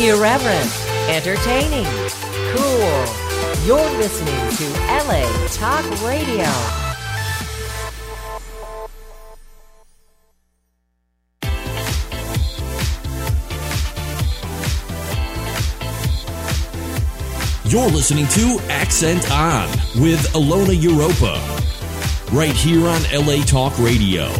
Irreverent, entertaining, cool. You're listening to LA Talk Radio. You're listening to Accent On with Ilona Europa, right here on LA Talk Radio.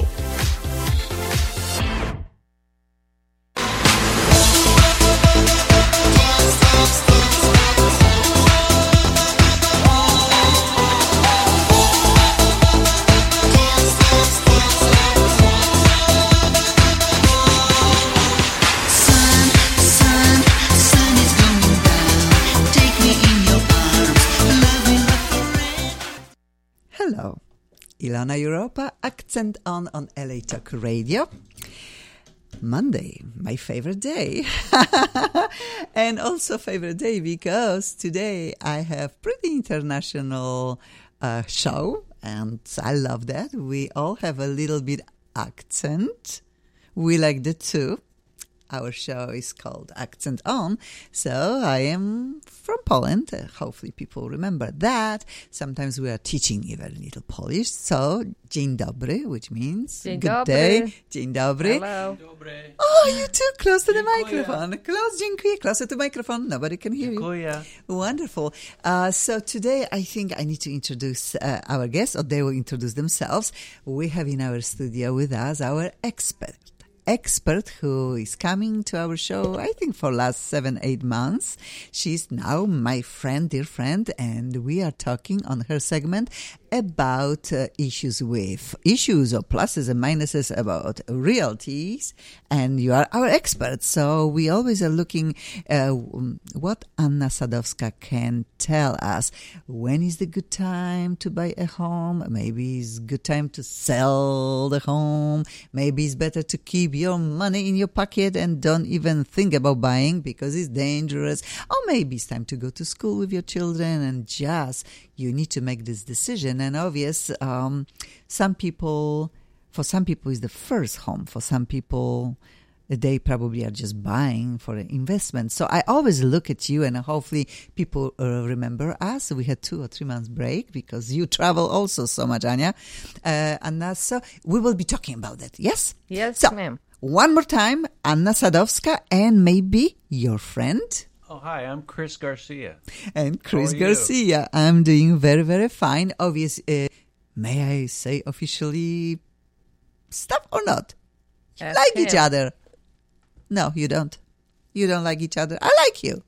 Ilona Europa, accent on on LA Talk Radio. Monday, my favorite day. and also favorite day because today I have pretty international uh, show and I love that. We all have a little bit accent. We like the two. Our show is called Accent On. So I am from Poland. Uh, hopefully people remember that. Sometimes we are teaching even a little Polish. So dzień dobry, which means Dzień good dobry. day. Dzień dobry. Hello. Oh, you too close to the microphone. Close, dziękuję. Closer to the microphone. Nobody can hear you. Dziękuję. Wonderful. Uh, so today, I think I need to introduce uh, our guests, or they will introduce themselves. We have in our studio with us our expert. Expert who is coming to our show, I think for last seven, eight months. She's now my friend, dear friend, and we are talking on her segment about uh, issues with issues or pluses and minuses about realties. And you are our expert, so we always are looking uh, what Anna Sadowska can tell us. When is the good time to buy a home? Maybe it's good time to sell the home. Maybe it's better to keep your money in your pocket and don't even think about buying because it's dangerous. Or maybe it's time to go to school with your children and just you need to make this decision. And obvious, um, some people, for some people, is the first home. For some people, they probably are just buying for an investment. So I always look at you, and hopefully people uh, remember us. We had two or three months break because you travel also so much, Anya. Uh, Anna, so we will be talking about that. Yes. Yes, So ma'am. One more time, Anna Sadowska, and maybe your friend. Oh, hi, I'm Chris Garcia. And Chris are you? Garcia. I'm doing very, very fine. Obvious. Uh, may I say officially stuff or not? You Ask like each other. No, you don't. You don't like each other. I like you.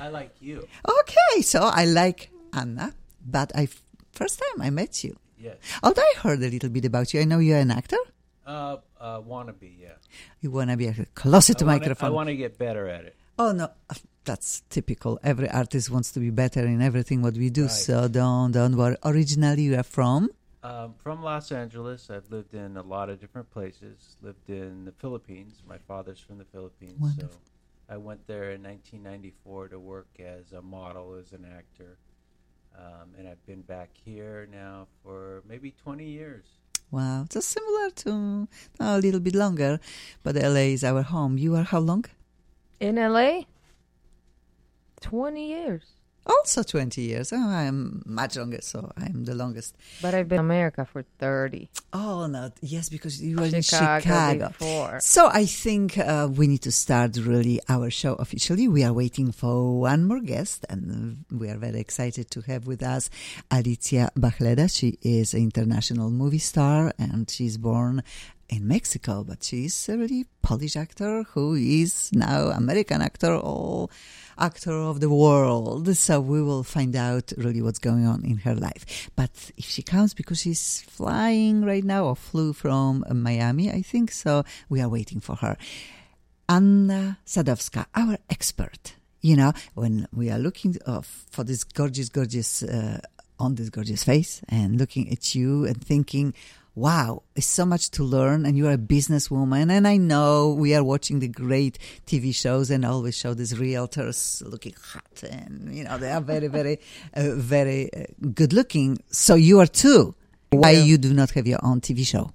I like you. Okay, so I like Anna, but I first time I met you. Yes. Although I heard a little bit about you, I know you're an actor. Uh, uh, wannabe, yeah. You wanna be a closer to I wanna- microphone. I want to get better at it. Oh no, that's typical. Every artist wants to be better in everything what we do. Right. So don't don't worry. Originally, you are from. Um, from Los Angeles, I've lived in a lot of different places. Lived in the Philippines. My father's from the Philippines, Wonderful. so I went there in 1994 to work as a model, as an actor, um, and I've been back here now for maybe 20 years. Wow, just similar to uh, a little bit longer, but LA is our home. You are how long? In LA? 20 years. Also twenty years. Oh, I'm much longer, so I'm the longest. But I've been in America for 30. Oh no, yes, because you were in Chicago Chicago. before. So I think uh, we need to start really our show officially. We are waiting for one more guest, and we are very excited to have with us Alicia Bachleda. She is an international movie star, and she's born in Mexico, but she's a really Polish actor who is now American actor or actor of the world. So we will find out really what's going on in her life. But if she comes because she's flying right now or flew from Miami, I think so, we are waiting for her. Anna Sadowska, our expert. You know, when we are looking uh, for this gorgeous, gorgeous, uh, on this gorgeous face and looking at you and thinking, wow, it's so much to learn and you're a businesswoman. And I know we are watching the great TV shows and always show these realtors looking hot and, you know, they are very, very, uh, very uh, good looking. So you are too. Why you do not have your own TV show?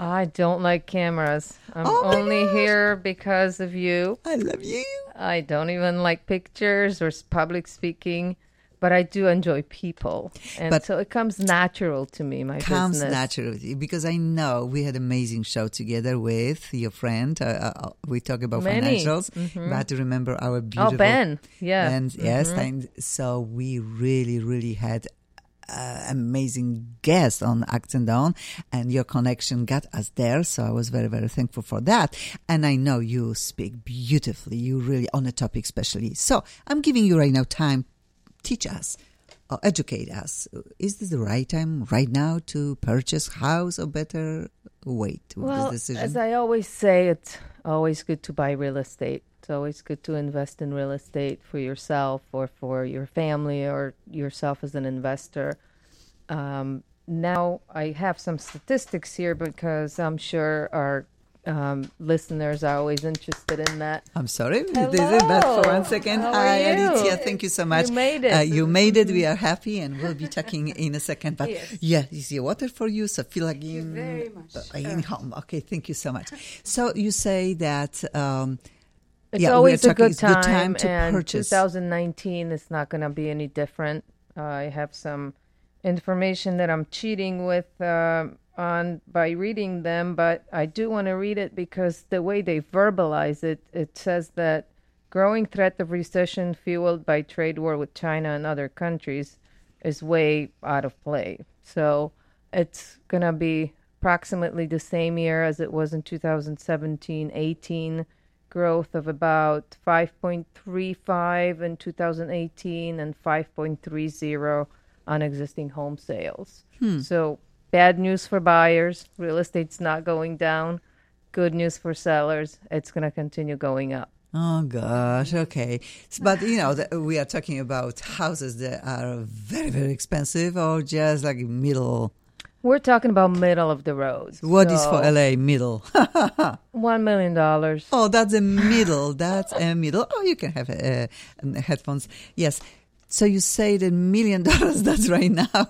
I don't like cameras. I'm Oh only gosh. here because of you. I love you. I don't even like pictures or public speaking, but I do enjoy people, and But- so it comes natural to me. My Comes business. naturally because I know we had amazing show together with your friend. Uh, uh, we talk about Many. financials, but remember our beautiful Oh, Ben. Yeah. And yes, and so we really, really had uh, amazing guests on Accent On, and your connection got us there. So I was very, very thankful for that. And I know you speak beautifully. You really on a topic, especially. So I'm giving you right now time. Teach us. Or educate us. Is this the right time right now to purchase house or better wait Well, this decision? as I always say, it's always good to buy real estate. It's always good to invest in real estate for yourself or for your family or yourself as an investor. Um, now, I have some statistics here because I'm sure our um, listeners are always interested in that. I'm sorry, this is bad for one second. How Hi, you? Alicia. Thank you so much. You made it. Uh, you made it. We are happy, and we'll be talking in a second. But Yes. yeah, you see water for you, so feel like in, very much. uh, in home. Okay, thank you so much. So you say that. Um, It's yeah, always a good it's good time, time to and purchase. 2019 is not going to be any different. Uh, I have some information that I'm cheating with um on by reading them, but I do want to read it because the way they verbalize it, it says that growing threat of recession fueled by trade war with China and other countries is way out of play. So it's going to be approximately the same year as it was in 2017 18 growth of about 5.35 in 2018 and 5.30 on existing home sales. Hmm. So bad news for buyers, real estate's not going down. Good news for sellers, it's going to continue going up. Oh gosh, okay. But you know, the, we are talking about houses that are very, very expensive, or just like middle. We're talking about middle of the road. What is for LA middle? One million dollars. Oh, that's a middle. That's a middle. Oh, you can have uh, headphones. Yes. So you say the million dollars. That's right now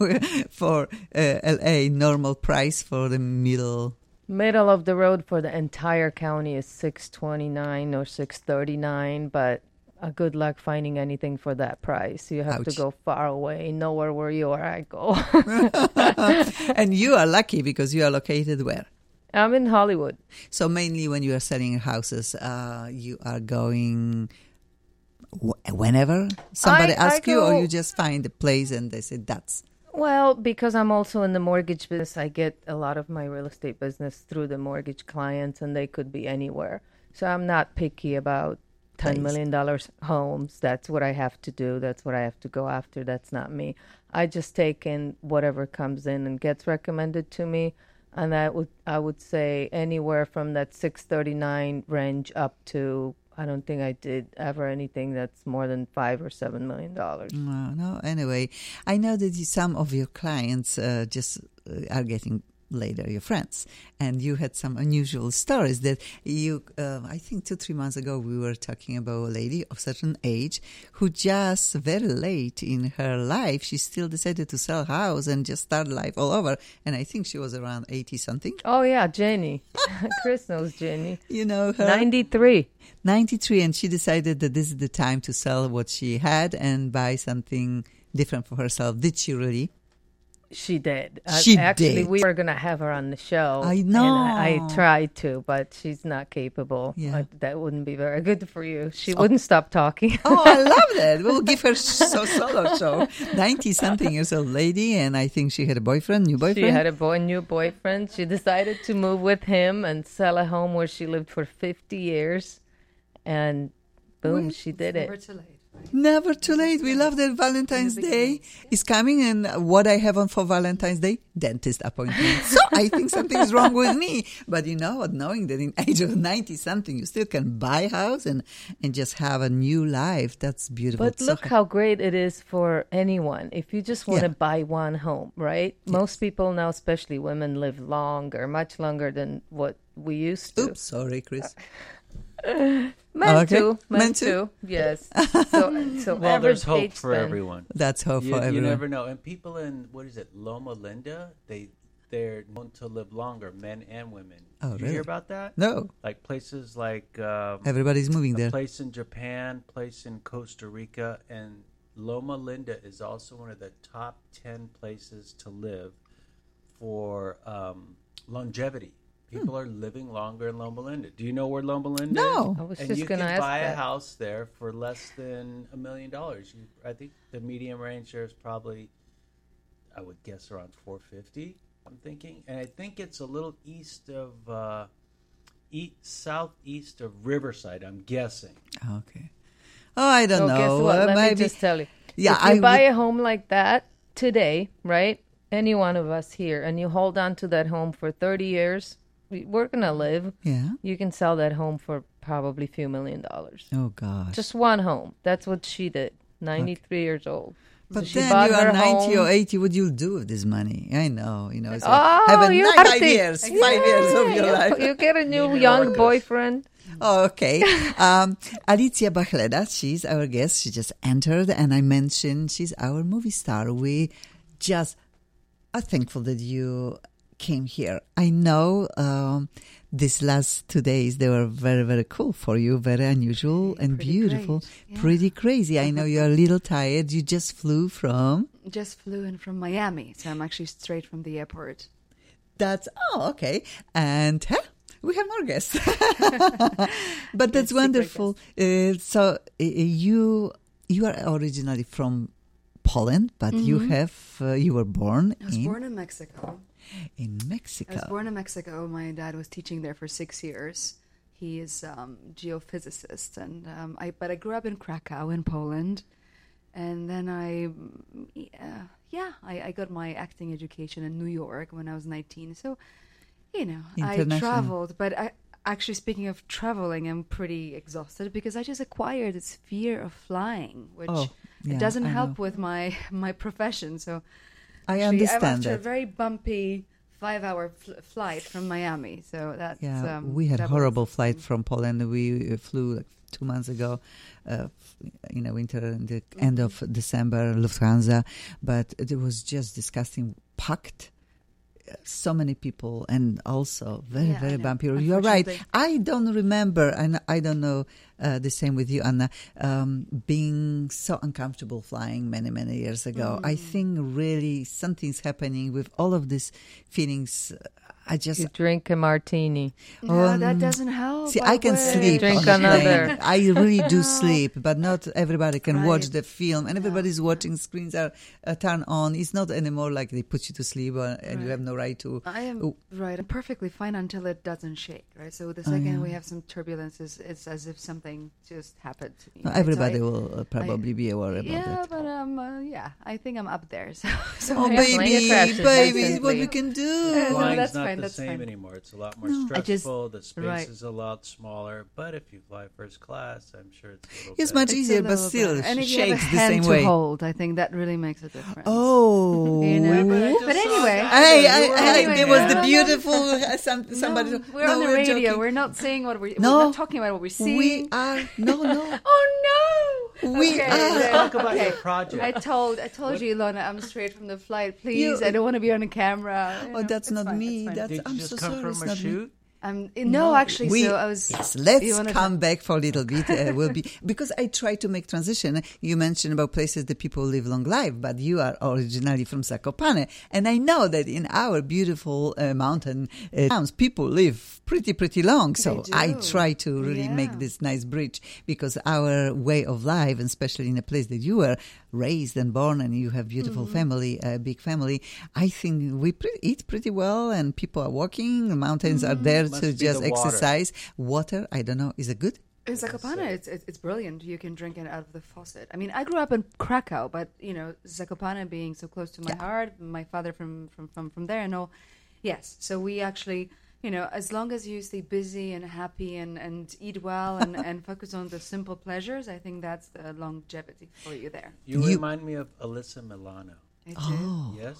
for uh, LA normal price for the middle. Middle of the road for the entire county is six twenty nine or six thirty nine, but uh, good luck finding anything for that price. You have Ouch. to go far away, nowhere where you are. I go. and you are lucky because you are located where? I'm in Hollywood. So mainly when you are selling houses, uh, you are going whenever somebody I- I asks you, or you just find a place and they say that's. Well, because I'm also in the mortgage business, I get a lot of my real estate business through the mortgage clients, and they could be anywhere. So I'm not picky about ten million dollars homes. That's what I have to do. That's what I have to go after. That's not me. I just take in whatever comes in and gets recommended to me, and I would I would say anywhere from that six thirty nine range up to I don't think I did ever anything that's more than five or seven million dollars. No, no. Anyway, I know that some of your clients uh, just uh, are getting later your friends, and you had some unusual stories that you. Uh, I think two three months ago we were talking about a lady of certain age who just very late in her life she still decided to sell house and just start life all over. And I think she was around eighty something. Oh yeah, Jenny. Chris knows Jenny. You know her. 93. 93 and she decided that this is the time to sell what she had and buy something different for herself did she really She did. Uh, She Actually, did. we were going to have her on the show. I and I, know. I tried to, but she's not capable. Yeah. Uh, that wouldn't be very good for you. She wouldn't stop talking. oh i love that we'll give her so solo show 90 something years old lady and i think she had a boyfriend new boyfriend. she had a boy, new boyfriend. She decided to move with him and sell a home where she lived for 50 years. And boom, she did Never it. Too late. right? never too late we love that valentine's day is coming and what i have on for valentine's day dentist appointment so i think something's wrong with me but you know what knowing that in age of 90 something you still can buy a house and and just have a new life that's beautiful But So look how great it is for anyone. If you just want to Yeah. buy one home, right? Most people now, especially women, live longer, much longer than what we used to. Oops, sorry, Chris. Men Okay. too. Men, Men too. too. Yes. So, so Well, there's hope for span- everyone. That's hope You, for everyone. you never know. And people in what is it, Loma Linda? They they're known to live longer, men and women. Oh, Did you hear about that? No, Like places like um, everybody's moving a there. place in Japan, place in Costa Rica, and Loma Linda is also one of the top ten places to live for um, longevity. People are living longer in Loma Linda. Do you know where Loma Linda No. is? I was and just you gonna can ask buy a that. house there for less than a million dollars. You, I think the medium range there is probably, I would guess, around four fifty. I'm thinking, and I think it's a little east of, uh, east southeast of Riverside. I'm guessing. Okay. Oh, I don't So know. guess what? Uh, Let maybe me just tell you. Yeah, if you I buy would- a home like that today, right? Any one of us here, and you hold on to that home for 30 years, we- we're gonna live. yeah. You can sell that home for probably a few million dollars. Oh gosh. Just one home. That's what she did. 93 years old. But she then you are her 90 or 80. What do you do with this money? I know. You know. It's Oh, like have nice party. five years. Five years of your you, life. You get a new young boyfriend. Oh, okay. Um, Alicia Bachleda, she's our guest. She just entered, and I mentioned she's our movie star. We just are thankful that you came here. I know um, these last two days they were very, very cool for you, very unusual and Pretty beautiful, yeah. pretty crazy. I know you're a little tired. You just flew from. Just flew in from Miami, so I'm actually straight from the airport. That's oh okay, and huh, we have more guests. but that's wonderful. Uh, so uh, you you are originally from Poland, but you have uh, you were born I was in born in Mexico. In Mexico. I was born in Mexico. My dad was teaching there for six years. He is um, geophysicist, and um, I. But I grew up in Krakow in Poland, and then I, uh, yeah, I, I got my acting education in New York when I was 19. So, you know, I traveled. But I actually, speaking of traveling, I'm pretty exhausted because I just acquired this fear of flying, which Oh, yeah, it doesn't I help know. with my my profession. So I Actually, I'm understand after a very bumpy five-hour fl- flight from Miami, so that's Yeah, um, we had double horrible flight from Poland. We uh, flew like two months ago, uh, in a winter, in the end of Mm-hmm. December, Lufthansa, but it was just disgusting, packed. uh, So many people, and also very, Yeah, very bumpy. You're right. I don't remember, and I don't know uh, the same with you, Anna. Um, being so uncomfortable flying many, many years ago. I Mm. think really something's happening with all of these feelings. I just You drink a martini. No, that Um, doesn't help. See, I can would. sleep. Drink on another. I really do sleep, but not everybody can watch the film, and everybody's watching. Screens are uh, turned on. It's not anymore like they put you to sleep, uh, and you have no right to. I am Oh. right. I'm perfectly fine until it doesn't shake. Right. So the Oh, second yeah. we have some turbulences, it's as if something just happened to me. No, right? So everybody I- will uh, probably be aware about Yeah, it. but um, uh, yeah, I think I'm up there. So, so Oh, I- baby, baby, what we can do? Yeah, no, that's not fine, the that's same fine. anymore. It's a lot more I just- stressful. the space right. is a lot smaller. But if you fly first class, I'm sure it's a little. It's better. much It's a easier, but still, better. and it if you have a shakes the hand same to way. hold, I think that really makes a difference. Oh, You know, But But anyway- guy Hey, there. I, I, there was the beautiful uh, somebody. We're on the radio. We're not saying what we're, No. we're not talking about what we're seeing. We are no, no. Oh no! We okay, are- then- Talk about okay. your project. I told I told you, Ilona, I'm straight from the flight. Please, You- I don't want to be on a camera. Oh, know, that's it's not fine, me. That's Did I'm just so come sorry. it's from a not me. Um, no, actually, we, so I was. yes let's come back for a little bit uh, will be because i try to make transition. You mentioned about places that people live long life but you are originally from zakopane and i know that in our beautiful uh, mountain uh, towns people live pretty pretty long. So i try to really make this nice bridge because our way of life and especially in a place that you were raised and born and you have beautiful Mm-hmm. family a big family i think we pre- eat pretty well and people are walking the mountains are there Must to just the water. exercise water i don't know is it good In Zakopane, it's, it's it's brilliant. You can drink it out of the faucet. I mean, I grew up in Krakow, but you know, Zakopane being so close to my heart, my father from from from from there, and all. Yes, so we actually, you know, as long as you stay busy and happy and and eat well and and focus on the simple pleasures, I think that's the longevity for you there. You, You- remind me of Alyssa Milano. I do. oh Yes.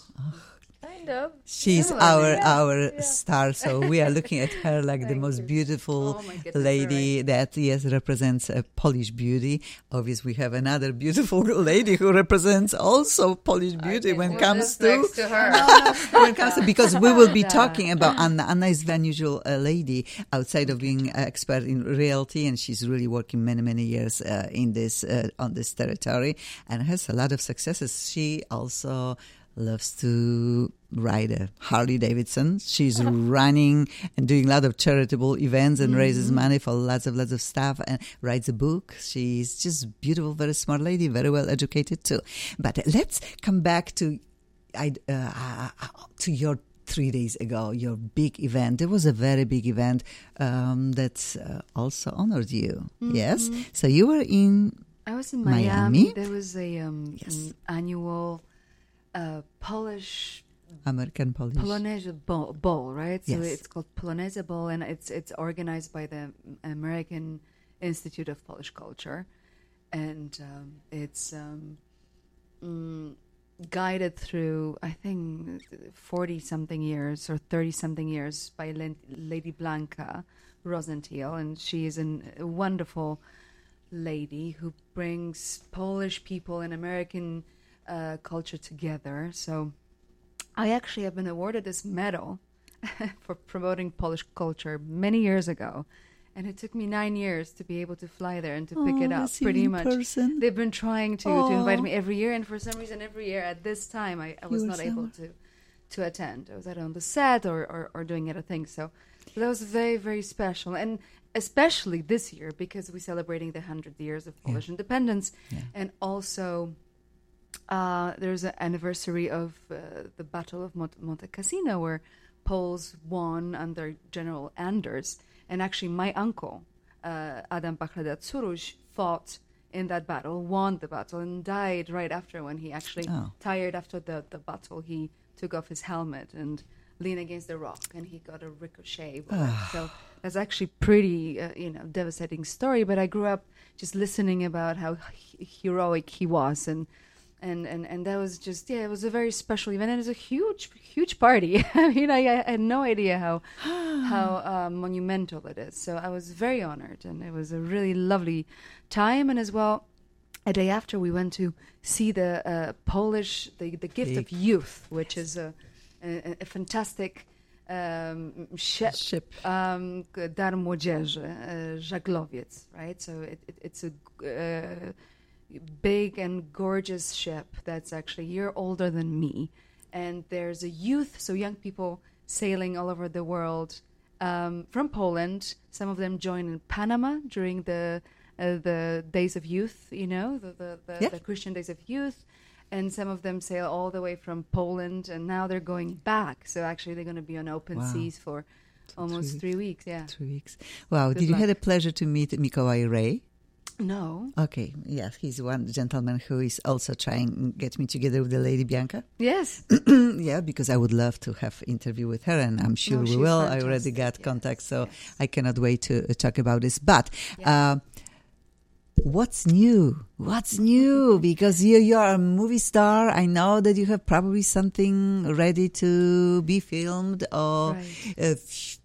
Kind of. She's Similar, our yeah. our star, so we are looking at her like the most you. beautiful Oh goodness, lady that yes represents a Polish beauty. Obviously, we have another beautiful lady who represents also Polish beauty when it comes to to her. when it comes to because we will be talking about Anna. Anna is very unusual uh, lady outside of being an expert in reality, and she's really working many many years uh, in this uh, on this territory and has a lot of successes. She also loves to ride a Harley Davidson. She's running and doing a lot of charitable events and raises money for lots of lots of stuff and writes a book. She's just beautiful, very smart lady, very well educated too. But let's come back to I uh, to your three days ago, your big event. There was a very big event um, that uh, also honored you. Yes, so you were in I was in Miami? Miami. There was a um, Yes. an annual uh, Polish American Polish. Polonaise ball, ball, right? So Yes. it's called Polonaise Ball, and it's it's organized by the American Institute of Polish Culture, and um, it's um, mm, guided through I think forty something years or thirty something years by Lady Blanka Rosenstiel, and she is an, a wonderful lady who brings Polish people and American uh, culture together. So. I actually have been awarded this medal for promoting Polish culture many years ago. And it took me nine years to be able to fly there and to pick Oh, it up. Pretty much, person. they've been trying to, to invite Oh. me every year, and for some reason, every year at this time, I, I was not able to to attend. I was either on the set or, or, or doing other things. So, so that was very very special, and especially this year because we're celebrating the hundred years of Polish independence, and also uh, there's an anniversary of uh, the Battle of Mont- Monte Cassino, where Poles won under General Anders, and actually my uncle uh, Adam Bachleda-Curuś fought in that battle, won the battle, and died right after. When he actually Oh. tired after the, the battle, he took off his helmet and leaned against the rock, and he got a ricochet. so that's actually pretty, uh, you know, devastating story. But I grew up just listening about how he- heroic he was, and and and and that was just yeah, it was a very special event, and it was a huge, huge party. I mean, I, I had no idea how how uh, monumental it is. So I was very honored, and it was a really lovely time. And as well, a day after, we went to see the uh, Polish the the gift of youth, which is a a, a fantastic. Um, ship, Ship. um, Dar Młodzieży, uh, Żaglowiec, right? So it, it, it's a uh, big and gorgeous ship that's actually a year older than me. And there's a youth, so young people sailing all over the world um, from Poland. Some of them join in Panama during the uh, the days of youth, you know, the the, the, Yeah. the Christian days of youth. And some of them sail all the way from Poland, and now they're going back. So actually, they're going to be on open Wow. seas for almost three three weeks. Yeah. Three weeks. Wow. Good Did you luck. had a pleasure to meet Mikołaj Ray? No. Okay. Yes, he's one gentleman who is also trying get me together with the lady Bianca. Yes. yeah, because I would love to have interview with her, and I'm sure No, we she's will. I already got Yes, contact, so yes, I cannot wait to uh, talk about this. But uh, what's new? What's new? Because you you are a movie star. I know that you have probably something ready to be filmed, or Right. uh,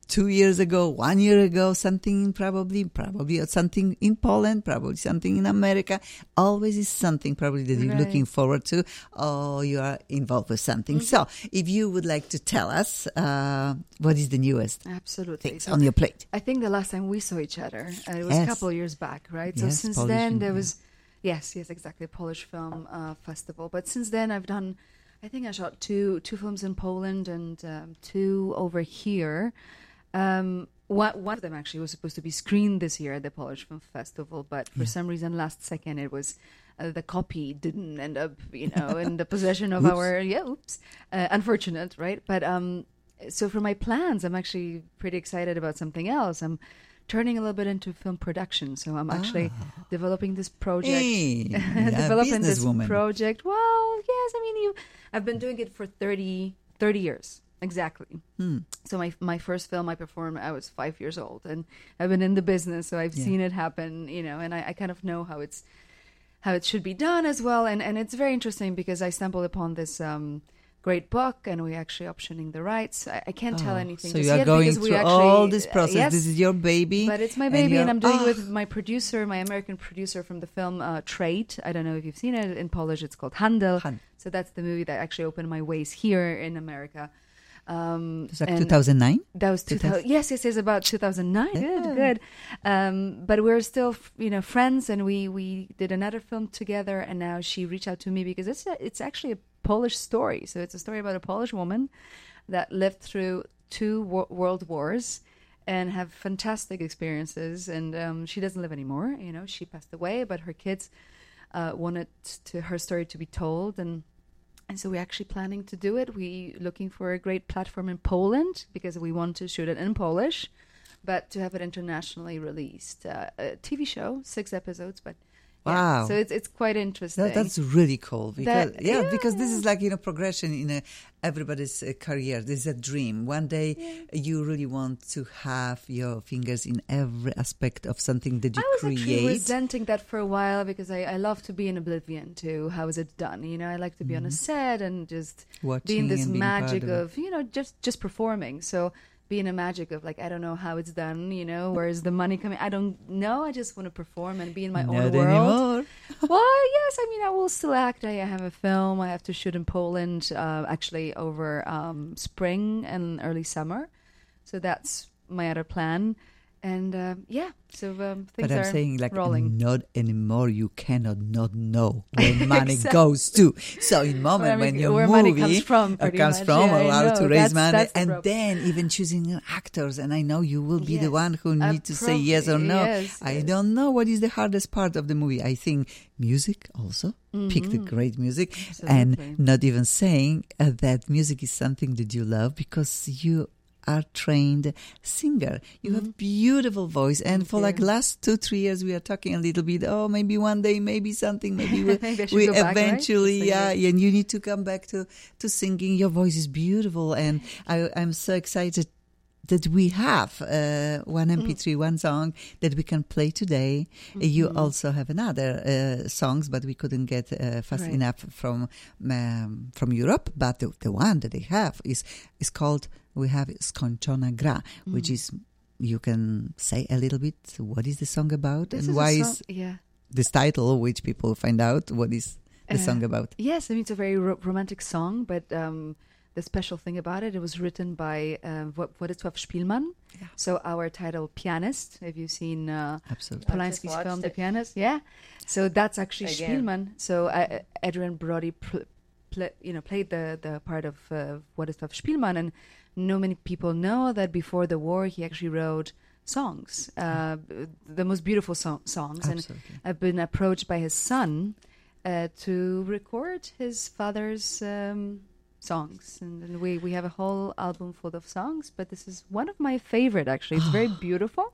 two years ago, one year ago, something probably, probably something in Poland, probably something in America. Always is something probably that you're Right. looking forward to, or you are involved with something. So, if you would like to tell us uh, what is the newest Absolutely. things So on your plate. I think the last time we saw each other, uh, it was Yes. a couple of years back, right? So Yes, since Polish then film, there was, yes, yes, exactly, Polish Film uh, Festival. But since then I've done, I think I shot two two films in Poland and um, two over here. Um, one, one of them actually was supposed to be screened this year at the Polish Film Festival, but for some reason, last second, it was uh, the copy didn't end up, you know, in the possession of Oops. our yeah, oops, uh, unfortunate, right? But um, so for my plans, I'm actually pretty excited about something else. I'm turning a little bit into film production, so I'm actually developing this project. Ah. Hey, developing this businesswoman. project. Well, yes, I mean, you. I've been doing it for 30, 30 years exactly. Hmm. So my my first film I performed, I was five years old, and I've been in the business, so I've Yeah. seen it happen, you know, and I, I kind of know how it's how it should be done as well, and and it's very interesting because I stumbled upon this um, great book, and we're actually optioning the rights. I, I can't tell Oh, anything. So you are going because we through actually, all this uh, process. yes, This is your baby, but it's my baby, and, you're- I'm doing Ah, with my producer, my American producer from the film uh, Trade. I don't know if you've seen it in Polish. It's called Handel. Han- So that's the movie that actually opened my ways here in America. Um, It's like 2009. That was 2000 2000. Yes, yes, yes, about 2009. Yeah. Good, good. Um, but we're still, you know, friends, and we we did another film together. And now she reached out to me because it's a, it's actually a Polish story. So it's a story about a Polish woman that lived through two wo- world wars and have fantastic experiences. And um, she doesn't live anymore. You know, she passed away, but her kids uh, wanted to her story to be told and and so we're actually planning to do it. We're looking for a great platform in Poland because we want to shoot it in Polish, but to have it internationally released. Uh, a TV show, six episodes, but yeah. Wow. So it's it's quite interesting. That, that's really cool because That- yeah, yeah, because this is like you know progression in a, everybody's uh, career. This is a dream. One day you really want to have your fingers in every aspect of something that you create. I was actually create. resenting that for a while because I, I love to be in oblivion to how is it done. You know, I like to be on a set and just Mm-hmm. Watching being this and being part magic of of you know just just performing. So being a magic of like I don't know how it's done. You know, where is the money coming? I don't know. I just want to perform and be in my Not own world. anymore. well, yes. I mean, I will still act. I have a film I have to shoot in Poland, uh, actually over um, spring and early summer. So that's my other plan. And uh, yeah, so um, things But I'm are saying like rolling. not anymore. You cannot not know where money Exactly. goes to. So in moment when money- your where movie money comes from, uh, comes much. from, Yeah, how to raise That's- money, that's the and then even choosing actors. And I know you will be the one who need to say yes or no. yes, I yes. don't know what is the hardest part of the movie. I think music also. Pick the great music, and Mm-hmm. Not even saying uh, that music is something that you love because you are trained singer. You have beautiful voice, and Mm-hmm. Thank for like last two three years, we are talking a little bit. Oh, maybe one day, maybe something, maybe we, we go back, right, eventually, yeah, and you need to come back to to singing. Your voice is beautiful, and I, I'm so excited that we have uh, one Mm. MP3, one song that we can play today. Uh, You also have another uh, songs, but we couldn't get uh, fast Right. enough from um, from Europe. But the, the one that they have is is called we have Skończona gra, Mm. which is you can say a little bit what is the song about This and is why is yeah. this title, which people find out what is the Uh, song about. Yes, I mean it's a very ro- romantic song, but um, the special thing about it, it was written by uh, Wo- Władysław Szpilman. Yeah. So our title, Pianist. Have you seen uh, Absolutely. Polanski's watched film, The. Pianist? Yeah. So that's actually Again. Szpilman. So uh, Adrien Brody, pl- pl- you know, played the the part of uh, Władysław Szpilman, and no many people know that before the war he actually wrote songs, uh, the most beautiful so- songs, and Absolutely. I've been approached by his son uh, to record his father's um, songs, and, and we we have a whole album full of songs. But this is one of my favorite. Actually, it's very beautiful.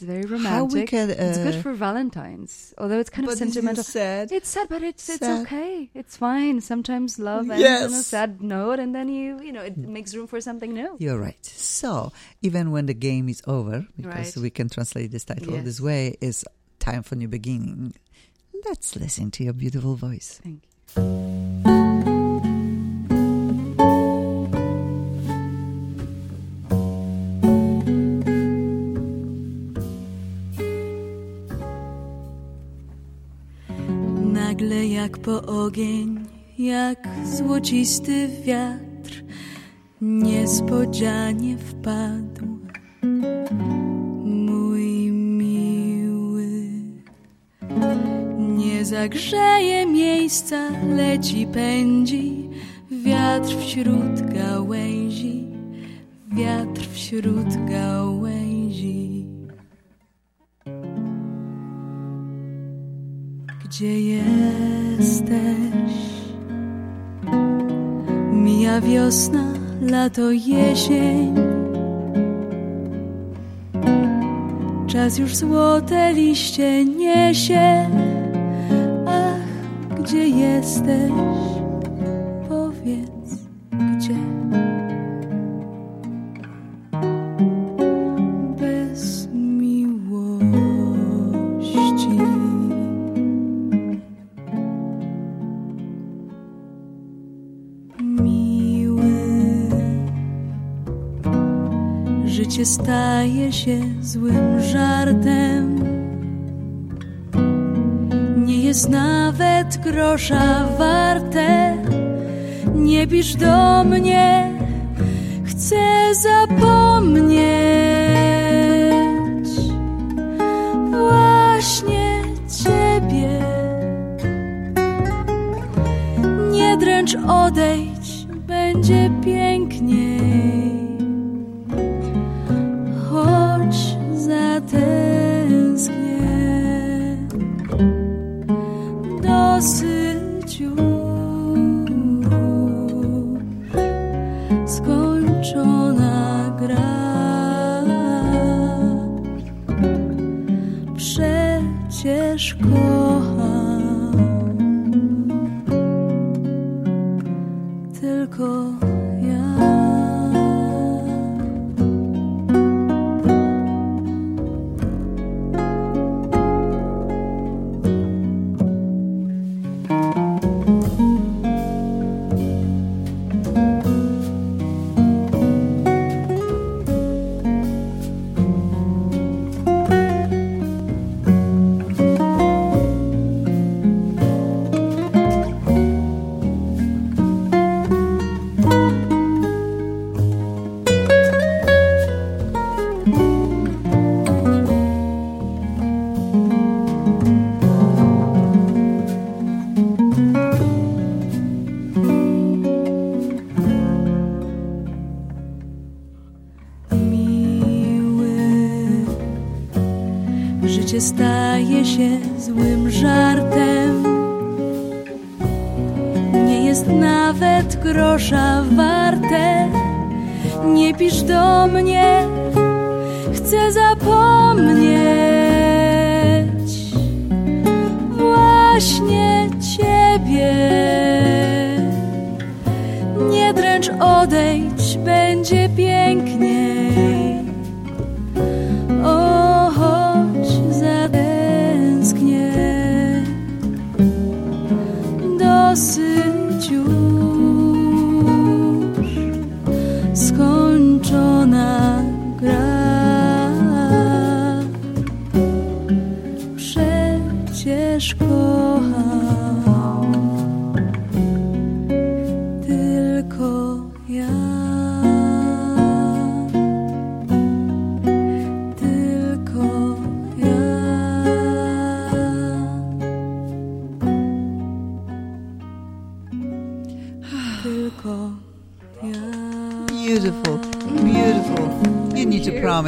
It's very How we romantic. can, it's uh, good for Valentine's, although it's kind But of sentimental. sad. It's sad, but it's it's Sad. okay. It's fine. Sometimes love ends on a sad note, and then you you know it makes room for something new. You're right. So even when the game is over, because Right. we can translate this title Yes. this way, is time for new beginning. Let's listen to your beautiful voice. Thank you. Jak po ogień, jak złocisty wiatr, niespodzianie wpadł mój miły. Nie zagrzeje miejsca, leci, pędzi wiatr wśród gałęzi, wiatr wśród gałęzi. Gdzie jesteś? Mija wiosna, lato, jesień. Czas już złote liście niesie. Ach, gdzie jesteś? Się złym żartem. Nie jest nawet grosza warte. Nie pisz do mnie, chcę zapomnieć. Staje się złym żartem. Nie jest nawet grosza warte. Nie pisz do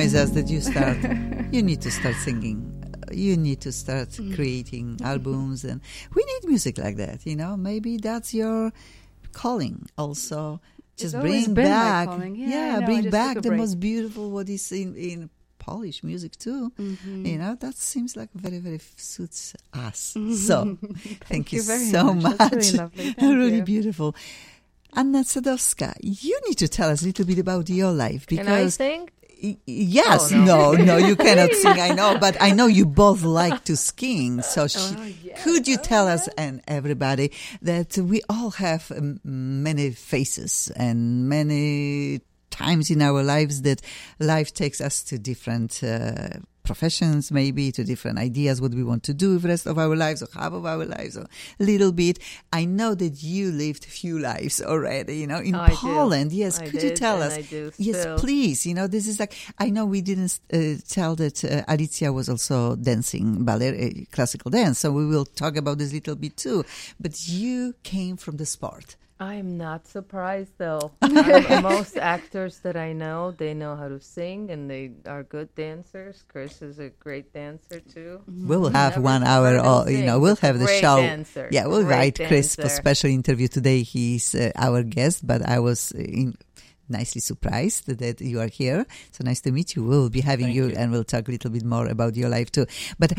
promise us that you start. You need to start singing. Uh, you need to start mm. creating mm-hmm. albums, and we need music like that. You know, maybe that's your calling. Also, just always bring back. Yeah, know, bring back the break. most beautiful what is in in Polish music too. Mm-hmm. You know, that seems like very very suits us. So, thank, you very so much. much. Really lovely. Really you. beautiful. Anna Sadowska, you need to tell us a little bit about your life because Can I? Y- Yes, Oh, no. no. no, you cannot sing. I know, but I know you both like to skiing. So, sh- Oh, could you tell us and everybody that we all have um, many faces and many times in our lives that life takes us to different uh, professions, maybe to different ideas what we want to do with the rest of our lives or half of our lives or a little bit. I know that you lived few lives already, you know, in do. Poland. Yes, I could you tell us? I do yes, still. please. You know, this is like I know we didn't uh, tell that uh, Alicia was also dancing ballet, uh, classical dance, so we will talk about this a little bit too. But you came from the sport. I'm not surprised though. Most actors that I know, they know how to sing and they are good dancers. Chris is a great dancer too. We will have Never one hour, him or, you know, we'll have the Great show. dancer. Yeah, we'll Great invite Chris for special interview today. He's uh, our guest, but I was uh, in, nicely surprised that you are here. So nice to meet you. We'll be having you, you. and we'll talk a little bit more about your life too. But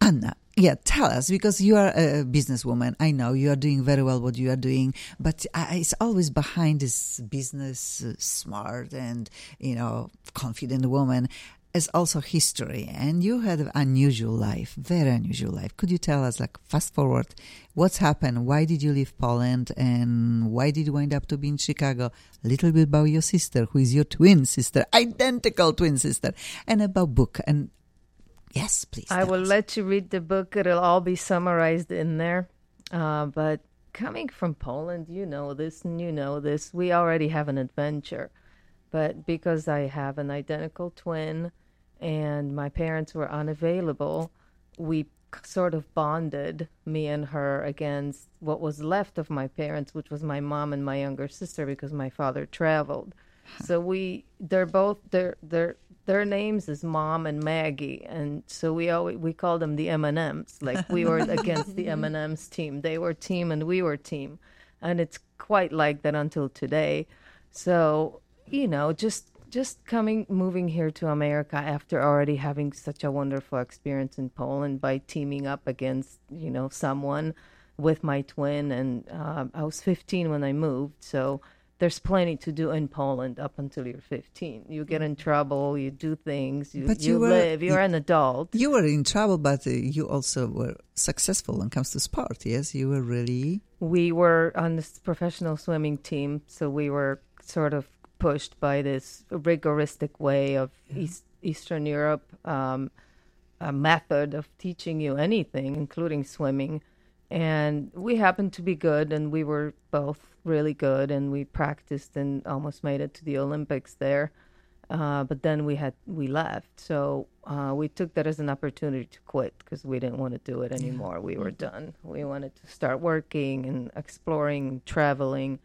Anna, yeah, tell us because you are a businesswoman. I know you are doing very well what you are doing, but I, it's always behind this business, uh, smart and you know confident woman. As also history, and you had an unusual life, very unusual life. Could you tell us, like, fast forward, what's happened? Why did you leave Poland, and why did you wind up to be in Chicago? A little bit about your sister, who is your twin sister, identical twin sister, and about book. And yes, please. I will us. let you read the book. It'll all be summarized in there. Uh, but coming from Poland, you know this and you know this. We already have an adventure. But because I have an identical twin and my parents were unavailable, we sort of bonded, me and her, against what was left of my parents, which was my mom and my younger sister because my father traveled. So we, they're both, their their their names is Mom and Maggie, and so we always we call them the M and M's. Like we were against the M and M's team, they were team and we were team, and it's quite like that until today. So you know, just just coming moving here to America after already having such a wonderful experience in Poland by teaming up against you know someone with my twin, and uh, I was 15 when I moved, so there's plenty to do in Poland up until you're 15. You get in trouble, you do things, you, But you, you were- live, you're an adult. You were in trouble, but uh, you also were successful when it comes to sport. Yes, you were really. we were on this professional swimming team, so we were sort of pushed by this rigoristic way of East, Eastern Europe um, a method of teaching you anything, including swimming. And we happened to be good, and we were both really good, and we practiced and almost made it to the Olympics there. Uh, but then we had we left, so uh, we took that as an opportunity to quit because we didn't want to do it anymore. We were done. We wanted to start working and exploring, traveling,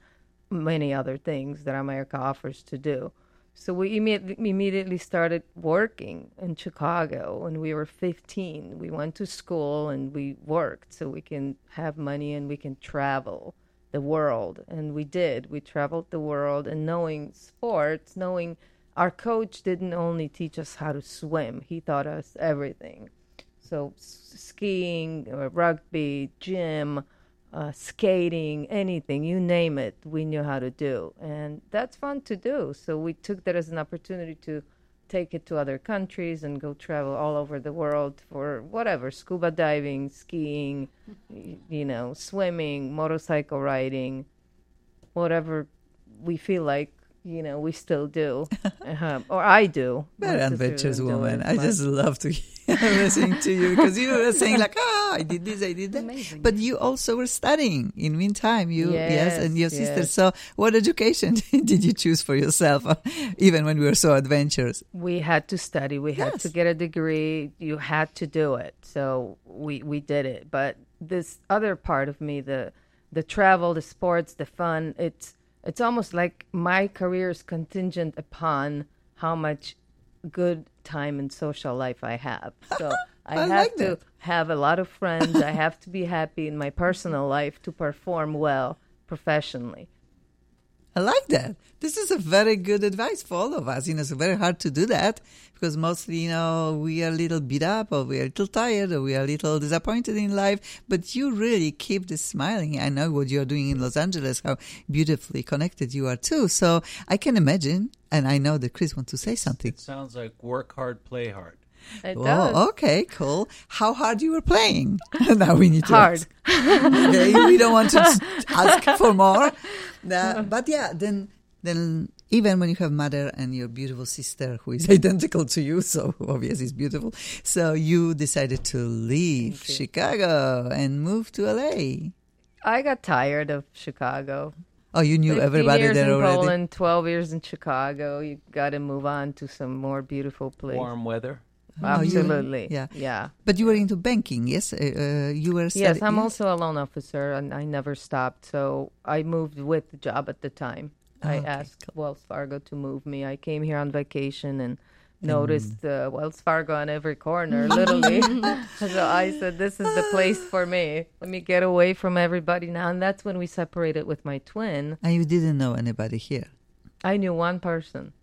many other things that America offers to do. So we imme- immediately started working in Chicago when we were 15. We went to school and we worked so we can have money and we can travel the world. And we did. We traveled the world and knowing sports, knowing our coach didn't only teach us how to swim, he taught us everything. So s- skiing, uh, rugby, gym, uh, skating, anything, you name it, we knew how to do. And that's fun to do. So we took that as an opportunity to take it to other countries and go travel all over the world for whatever scuba diving, skiing, you know, swimming, motorcycle riding, whatever we feel like. You know, we still do, uh, or I do. Very sister adventurous doesn't do it woman. I just love to hear listening to you because you were saying like, ah, I did this, I did that. Amazing. But you also were studying in meantime. You yes, and your Yes, sister. So, what education did you choose for yourself? uh, even when we were so adventurous. we had to study we had to get a degree you had to do it so we we did it but this other part of me the the travel the sports the fun it's it's almost like my career is contingent upon how much good time and social life i have. So i, I have like to that. have a lot of friends. I have to be happy in my personal life to perform well professionally I like that. This is a very good advice for all of us. You know, it's very hard to do that because mostly, you know, we are a little beat up or we are a little tired or we are a little disappointed in life. But you really keep this smiling. I know what you're doing in Los Angeles, how beautifully connected you are too. So I can imagine, and I know that Chris wants to say something. It sounds like work hard, play hard. It does Oh, okay, cool. How hard you were playing? now we need to Hard. okay, we don't want to ask for more. Uh, but yeah, then then even when you have mother and your beautiful sister who is identical to you, so obviously it's beautiful. So you decided to leave Chicago and move to LA. i got tired of chicago Oh, you knew 15 everybody years there in already. Poland, 12 years in Chicago. You got to move on to some more beautiful place. Warm weather. Oh, Absolutely. yeah. Yeah. But you were into banking, yes? Uh, uh, you were. Yes, I'm also a loan officer and I never stopped. So I moved with the job at the time. I Oh, okay, asked Wells Fargo to move me. I came here on vacation and noticed uh, Wells Fargo on every corner, literally. so I said, This is the place for me. Let me get away from everybody now. And that's when we separated with my twin. And you didn't know anybody here. I knew one person.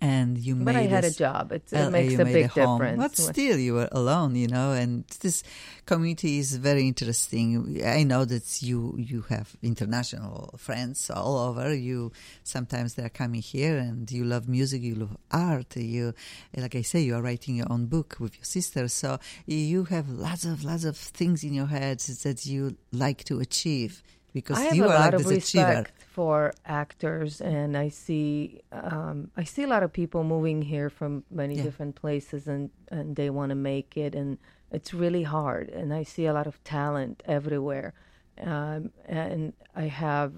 And you But made I had a job. LA, it makes a big home. difference. But still, you were alone, you know. And this community is very interesting. I know that you you have international friends all over. You sometimes they are coming here, and you love music, you love art. You, like I say, you are writing your own book with your sister, so you have lots of lots of things in your head that you like to achieve because I have you a are lot like of respect for actors, and I see um, I see a lot of people moving here from many Yeah. different places, and and they want to make it, and it's really hard. And I see a lot of talent everywhere, um, and I have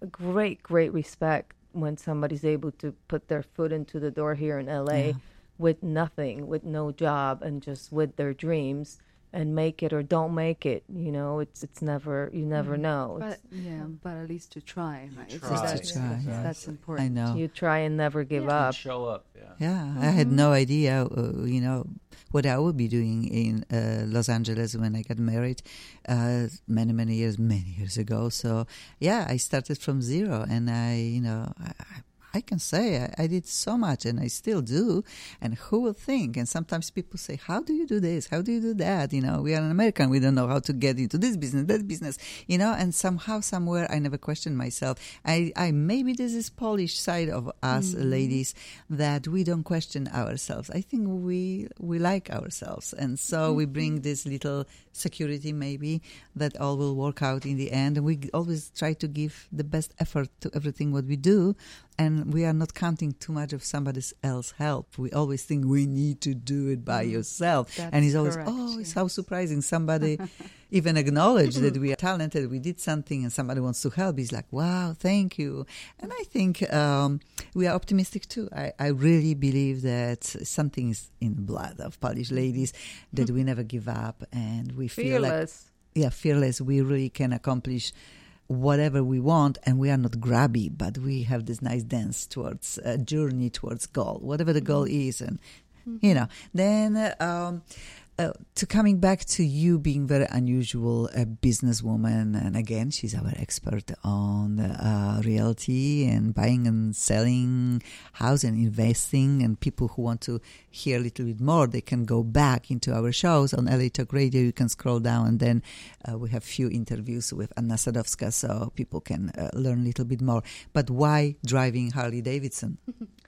a great, great respect when somebody's able to put their foot into the door here in LA Yeah. with nothing, with no job, and just with their dreams. And make it or don't make it. You know, it's it's never you never know. But yeah, but at least to try, right? So try. that's, To try, yeah. that's important. I know. you try and never give And up. show up. Yeah. Yeah, I had no idea, uh, you know, what I would be doing in uh, Los Angeles when I got married uh, many, many years, many years ago. So, yeah, I started from zero, and I, you know, I, I- I can say I, I did so much, and I still do. And who will think? And sometimes people say, "How do you do this? How do you do that?" You know, we are an American; we don't know how to get into this business, that business. You know, and somehow, somewhere, I never questioned myself. I, I maybe this is Polish side of us mm. ladies that we don't question ourselves. I think we we like ourselves, and so we mm-hmm. bring this little security, maybe that all will work out in the end. And we always try to give the best effort to everything what we do, and we are not counting too much of somebody else's help. We always think we need to do it by yourself, and it's always correct, oh, it's yes. how surprising somebody even acknowledge that we are talented, we did something, and somebody wants to help. He's like, wow, thank you. And I think um, we are optimistic too. I, I really believe that something is in the blood of Polish ladies that we never give up and we feel like Fearless. yeah, fearless. We really can accomplish whatever we want, and we are not grabby, but we have this nice dance towards a journey towards goal, whatever the goal is, and you know. Then uh, um, uh, to coming back to you being very unusual, a businesswoman, and again, she's our expert on uh, realty and buying and selling house and investing. And people who want to hear a little bit more, they can go back into our shows on LA Talk Radio. You can scroll down, and then uh, we have few interviews with Anna Sadowska, so people can uh, learn a little bit more. But why driving Harley Davidson?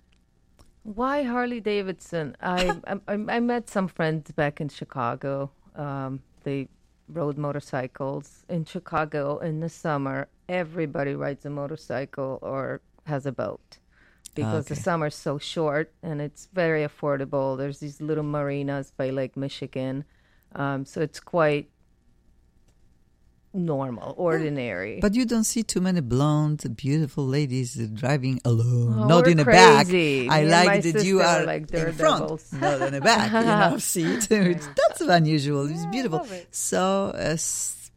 Why Harley Davidson? I, I I met some friends back in Chicago. Um, they rode motorcycles in Chicago in the summer. Everybody rides a motorcycle or has a boat because the summer's so short and it's very affordable. There's these little marinas by Lake Michigan, um, so it's quite normal, ordinary. But you don't see too many blonde, beautiful ladies driving alone, Oh, not in the back. I Me like that you are like in front, not in the back. You know, seat. That's unusual. It's beautiful. it. So uh,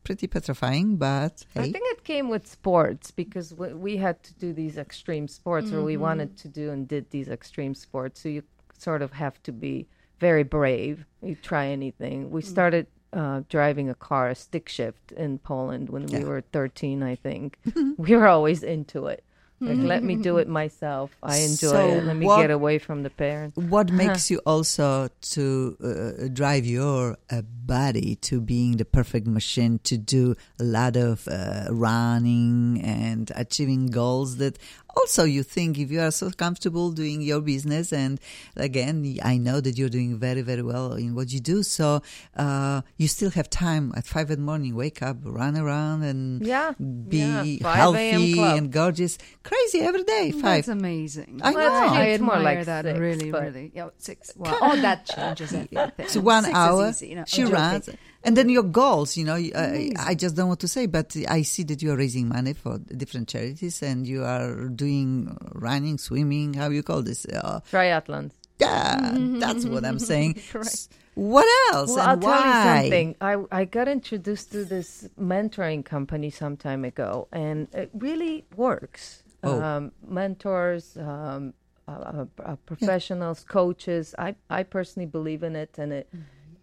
pretty petrifying, but I think it came with sports because we, we had to do these extreme sports, or we Mm-hmm. wanted to do and did these extreme sports. So you sort of have to be very brave. You try anything. Mm. We started uh, driving a car, a stick shift in Poland when we were 13, I think. we were always into it. Like, let me do it myself. I enjoy So it. Let me what- get away from the parents. what makes you also to uh, drive your uh, body to being the perfect machine to do a lot of uh, running and achieving goals that also you think if you are so comfortable doing your business and again i know that you're doing very very well in what you do so uh, you still have time at five in the morning wake up run around and Yeah, be yeah, healthy and gorgeous crazy every day five That's amazing. I Well, know. actually, I it's more admire like that six, really, really. Yeah, six. Well, oh, that changes everything. It's one Six hour. easy, you know, she I'm joking. runs, and then your goals. You know, you- I, I just don't want to say, but I see that you are raising money for different charities, and you are doing running, swimming. How you call this? Uh, Triathlons. yeah, that's what I'm saying. Correct. What else? Well, I'll and tell you why? something. I I got introduced to this mentoring company some time ago, and it really works. Oh. Um, mentors, um, uh, uh, uh, professionals, coaches. I I personally believe in it, and it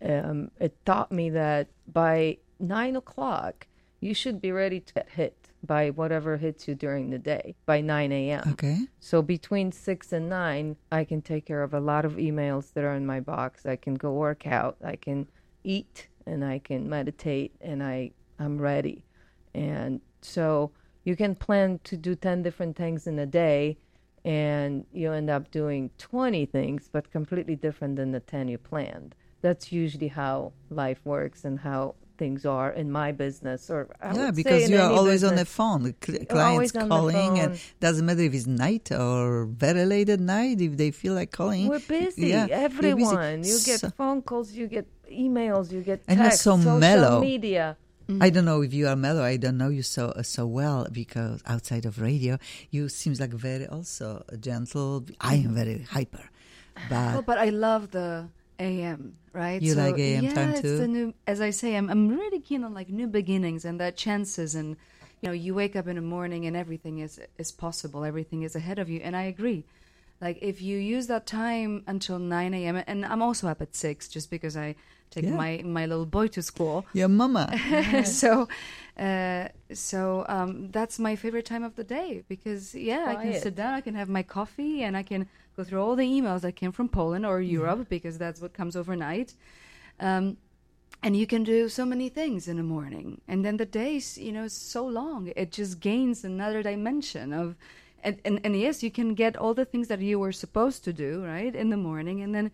um, it taught me that by nine o'clock you should be ready to get hit by whatever hits you during the day by 9 a.m. Okay. So between six and nine, I can take care of a lot of emails that are in my box. I can go work out. I can eat and I can meditate and I I'm ready. And so you can plan to do 10 different things in a day and you end up doing 20 things but completely different than the 10 you planned. That's usually how life works and how things are in my business or I yeah, because you are always on the phone. Cl- clients calling, and doesn't matter if it's night or very late at night. If they feel like calling, We're busy. Yeah, you're busy. Everyone. You get So- phone calls, you get emails, you get And you're so social mellow. media. I don't know if you are mellow. I don't know you so uh, so well because outside of radio, you seems like very also gentle. I am very hyper, but Well, but I love the AM, right? You like AM yeah, time it's too? The new, as I say, I'm I'm really keen on like new beginnings and that chances and you know you wake up in the morning and everything is is possible, everything is ahead of you, and I agree. Like if you use that time until 9 a.m. and I'm also up at six just because I take Yeah. my my little boy to school. your mama. so uh, so um, that's my favorite time of the day because yeah i can sit down i can have my coffee and i can go through all the emails that came from poland or europe because that's what comes overnight um, and you can do so many things in the morning and then the days you know is so long it just gains another dimension of and, and, and yes you can get all the things that you were supposed to do right in the morning and then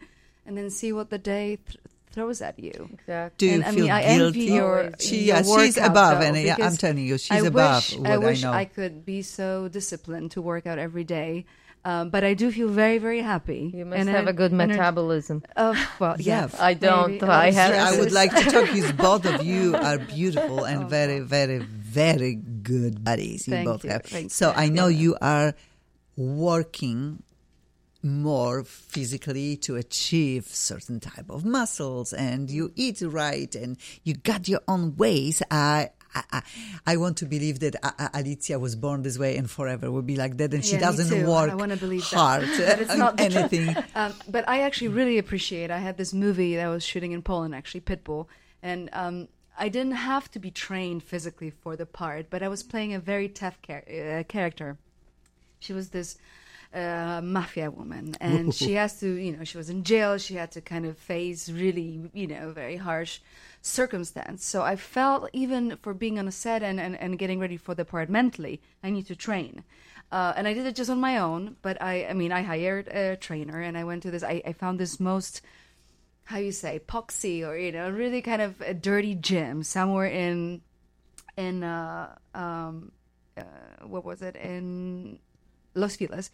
and then see what the day th- throws at you Exactly. Do you and, I feel mean, I envy guilty? Your, she, your yeah, she's above, though, and yeah, I'm telling you, she's I above wish, what I wish know. I could be so disciplined to work out every day, um, but I do feel very, very happy. You must And have I- a good metabolism. Oh, well, yeah. Yeah, I don't. maybe. I Oh, have- Yeah, I would like to talk. Because both of you are beautiful Oh, and very, very, very good bodies. You Thank both you, have. thank So you. I know you are working more physically to achieve certain type of muscles, and you eat right, and you got your own ways. I. I, I- I want to believe that A- A- Alicia was born this way and forever will be like that, and she Yeah, doesn't work I wanna believe that. hard But it's not anything. Um, but I actually really appreciate. I had this movie that I was shooting in Poland, actually Pitbull, and um, I didn't have to be trained physically for the part, but I was playing a very tough char- uh, character. She was this uh, mafia woman, and she has to, you know, she was in jail. She had to kind of face really, you know, very harsh circumstance. So I felt even for being on a set and, and, and getting ready for the part mentally, I need to train. Uh, and I did it just on my own, but I, I mean, I hired a trainer and I went to this, I, I found this most, how you say, poxy or, you know, really kind of a dirty gym somewhere in, in, uh, um, uh, what was it? In Los Feliz.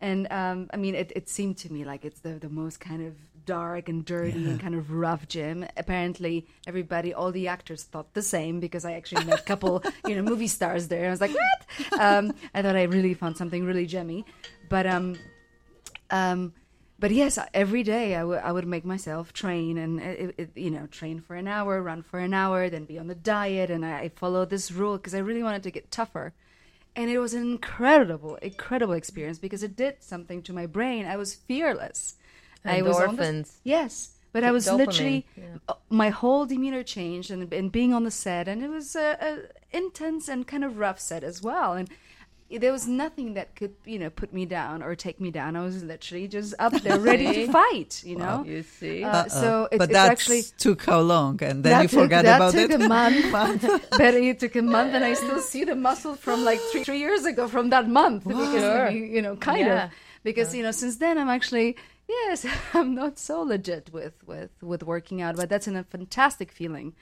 And um, I mean, it, it seemed to me like it's the, the most kind of dark and dirty and kind of rough gym. Apparently, everybody, all the actors thought the same because I actually met a couple, you know, movie stars there. I was like, what? Um, I thought I really found something really gemmy. But, um, um, but yes, every day I would would make myself train and it, it, you know train for an hour, run for an hour, then be on the diet, and I, I followed this rule because I really wanted to get tougher, and it was an incredible, incredible experience because it did something to my brain. I was fearless. I was on the- Endorphins. yes, but I was Dopamine, literally yeah. uh, my whole demeanor changed and, and being on the set, and it was a, a intense and kind of rough set as well, and. There was nothing that could, you know, put me down or take me down. I was literally just up there, ready to fight. You know, You see? Uh, so it, but that actually took how long? And then that you took, forgot that about took it. a month. Better it took a month, and I still see the muscle from like three, three years ago from that month. Because Sure. you know, kind Yeah. of because you know since then I'm actually yes I'm not so legit with with with working out, but that's a fantastic feeling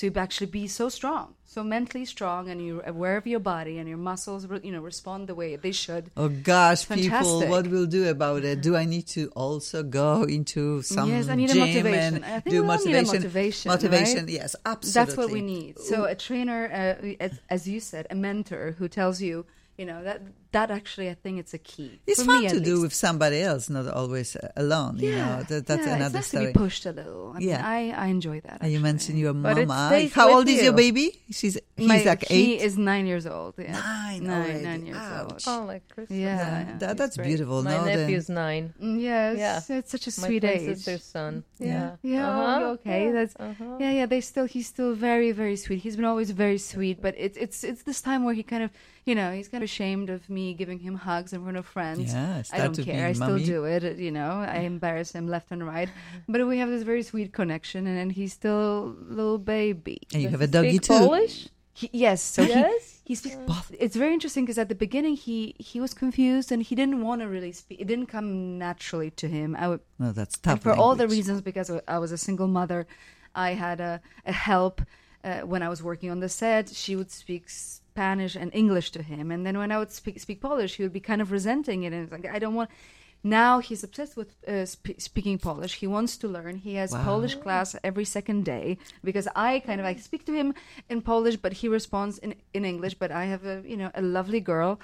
to actually be so strong, so mentally strong, and you're aware of your body and your muscles, you know, respond the way they should. Oh gosh, people, what we'll do about it? Do I need to also go into some Yes, I need a gym motivation. and I think do we all need a motivation? motivation, Motivation, right? yes, absolutely. That's what we need. So a trainer, uh, as, as you said, a mentor who tells you, you know, that that actually, I think it's a key. It's fun me to do least. with somebody else, not always uh, alone. you know, that, that's yeah, another it's nice story. to be pushed a little. I mean, Yeah. I, I enjoy that. And you mentioned your But mama. How with old is your baby? She's he's My- like he is nine years old. Yeah. Nine nine, already. nine years Ouch. old. Oh, like Christmas. Yeah, Yeah, yeah, that, that's great. My beautiful. no, the- nephew's nine. Mm, Yes, Yeah. it's such a sweet twin age. sister's son. Yeah. Yeah. Yeah, Uh-huh. oh, okay. Yeah. That's Uh-huh. yeah, yeah. They still he's still very, very sweet. He's been always very sweet, but it's it's it's this time where he kind of you know he's kind of ashamed of me giving him hugs in front of friends. Yeah, I don't care. I still mommy. do it. You know, I embarrass him left and right, but we have this very sweet connection, and, and he's still a little baby. And you Does have a he doggy speak too. Polish? He, yes, so Yes? he he speaks uh. both. It's very interesting because at the beginning he he was confused and he didn't want to really speak. It didn't come naturally to him. I would No, that's tough. and for all the reasons because I was a single mother i had a, a help uh, when i was working on the set she would speak spanish and english to him. And then when i would speak, speak polish he would be kind of resenting it. And it's like i don't want now he's obsessed with uh, sp- speaking polish. He wants to learn. He has polish class every second day because i kind of i speak to him in polish but he responds in, in english. But i have a you know a lovely girl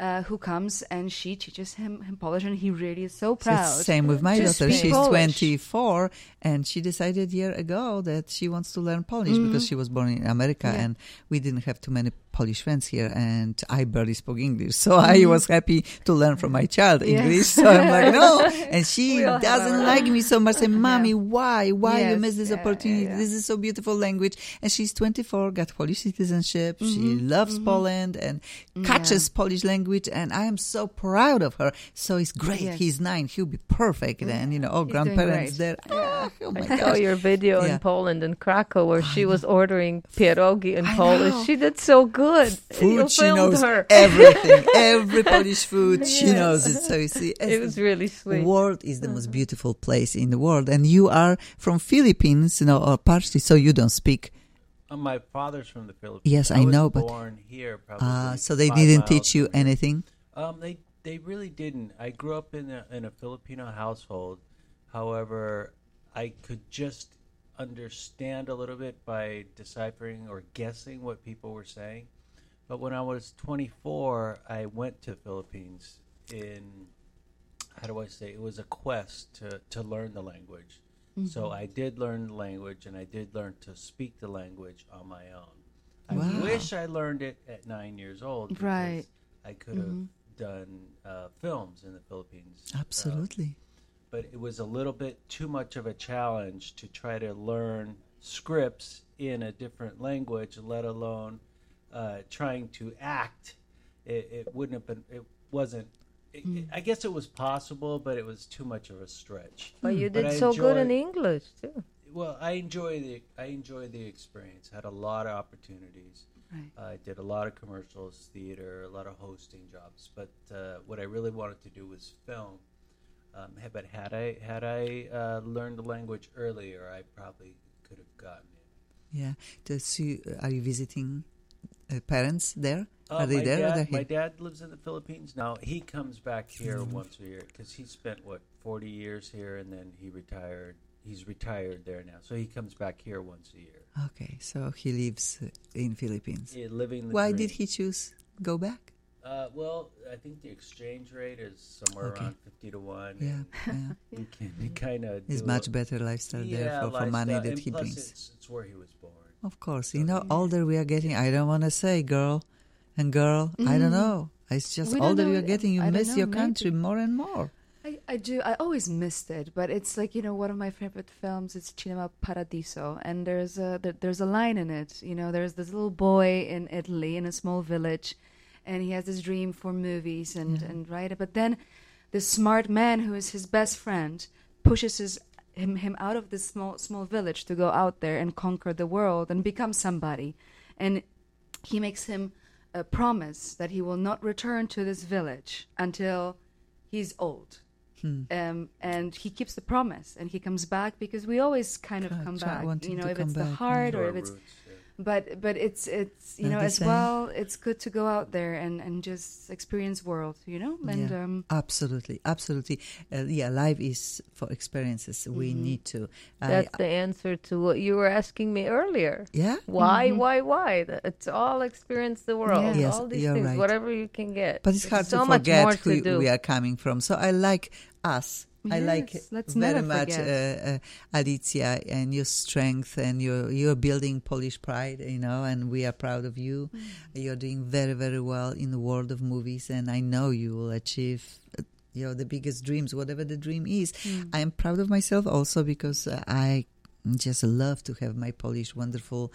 uh, who comes and she teaches him, him Polish, and he really is so So proud. it's same with my daughter. She's Polish. 24 and she decided year ago that she wants to learn Polish because she was born in America Mm-hmm. Yeah. and we didn't have too many Polish friends here and I barely spoke English. So I mm-hmm. was happy to learn from my child Mm-hmm. Yeah. English. So I'm like, no. And she We all have doesn't like me so much. Say, mommy, why? Why you miss this yeah, opportunity? yeah. This is so beautiful language. And she's 24, got Polish citizenship. She mm-hmm. loves mm-hmm. Poland and catches Polish language. And I am so proud of her. So it's great. Yes. He's nine. He'll be perfect. And, you know, all He's grandparents there. Oh, oh my I saw your video Yeah. in Poland in Krakow where oh, she was ordering pierogi in Polish. She did so good. You Food, she knows her. everything. Every Polish food, she knows it. So you see, It was really sweet. world is the most beautiful place in the world, and you are from Philippines, you know, or partially, so you don't speak. Uh, my father's from the Philippines. Yes, I was know, but- born here. Probably. Uh, so they didn't teach you anything. Um, they they really didn't. I grew up in a in a Filipino household. However, I could just understand a little bit by deciphering or guessing what people were saying. But when I was 24, I went to Philippines in how do I say it was a quest to to learn the language. So I did learn the language and I did learn to speak the language on my own. I Wow. wish I learned it at 9 years old Right. I could have done uh, films in the Philippines. Uh, Absolutely. But it was a little bit too much of a challenge to try to learn scripts in a different language, let alone uh, trying to act. It, it wouldn't have been. It wasn't. It, I guess it was possible, but it was too much of a stretch. But you did I so good in English too. Well, I enjoy the I enjoy the experience. Had a lot of opportunities. Right. I did a lot of commercials, theater, a lot of hosting jobs. But uh, what I really wanted to do was film. Um, but had I had I uh, learned the language earlier, I probably could have gotten it. Yeah. Does you, are you visiting uh, parents there? Uh, are they there? Dad, my dad lives in the Philippines now. He comes back here once a year because he spent what forty years here, and then he retired. He's retired there now, so he comes back here once a year. Okay, so he lives uh, in Philippines. Yeah, living the Why dream. did he choose go back? Uh, well, I think the exchange rate is somewhere Okay. around fifty to one. Yeah, and yeah. you can kind of. It's much better lifestyle there for, for money that he plus brings. It's, it's where he was born. Of course, you know, older we are getting. I don't want to say girl and girl. I don't know. It's just We don't older know. you are getting, you I miss know, your maybe. country more and more. I, I do. I always missed it, but it's like you know one of my favorite films. It's Cinema Paradiso, and there's a there- there's a line in it. You know, there's this little boy in Italy in a small village, and he has this dream for movies and and right. But then, this smart man who is his best friend pushes his him him out of this small small village to go out there and conquer the world and become somebody, and he makes him a promise that he will not return to this village until he's old. Hmm. Um, and he keeps the promise and he comes back because we always kind of Try- come try back you know if it's the back, yeah. heart To or if it's roots, yeah. But but it's it's you Not know as same. well. It's good to go out there and and just experience world. You know, and Yeah. um, absolutely, absolutely. Uh, yeah, life is for experiences. We Mm-hmm. need to. I- That's the answer to what you were asking me earlier. yeah, Why, why, why? It's all experience the world. Yeah. Yes, all these things, right. whatever you can get. but it's There's hard so to much more forget who to do. we are coming from. So I like us. I like very much uh, uh, Alicia and your strength and your you're building Polish pride, you know, and we are proud of you. Mm. You're doing very very well in the world of movies, and I know you will achieve. uh, You know the biggest dreams, whatever the dream is. Mm. I am proud of myself also because uh, I just love to have my Polish wonderful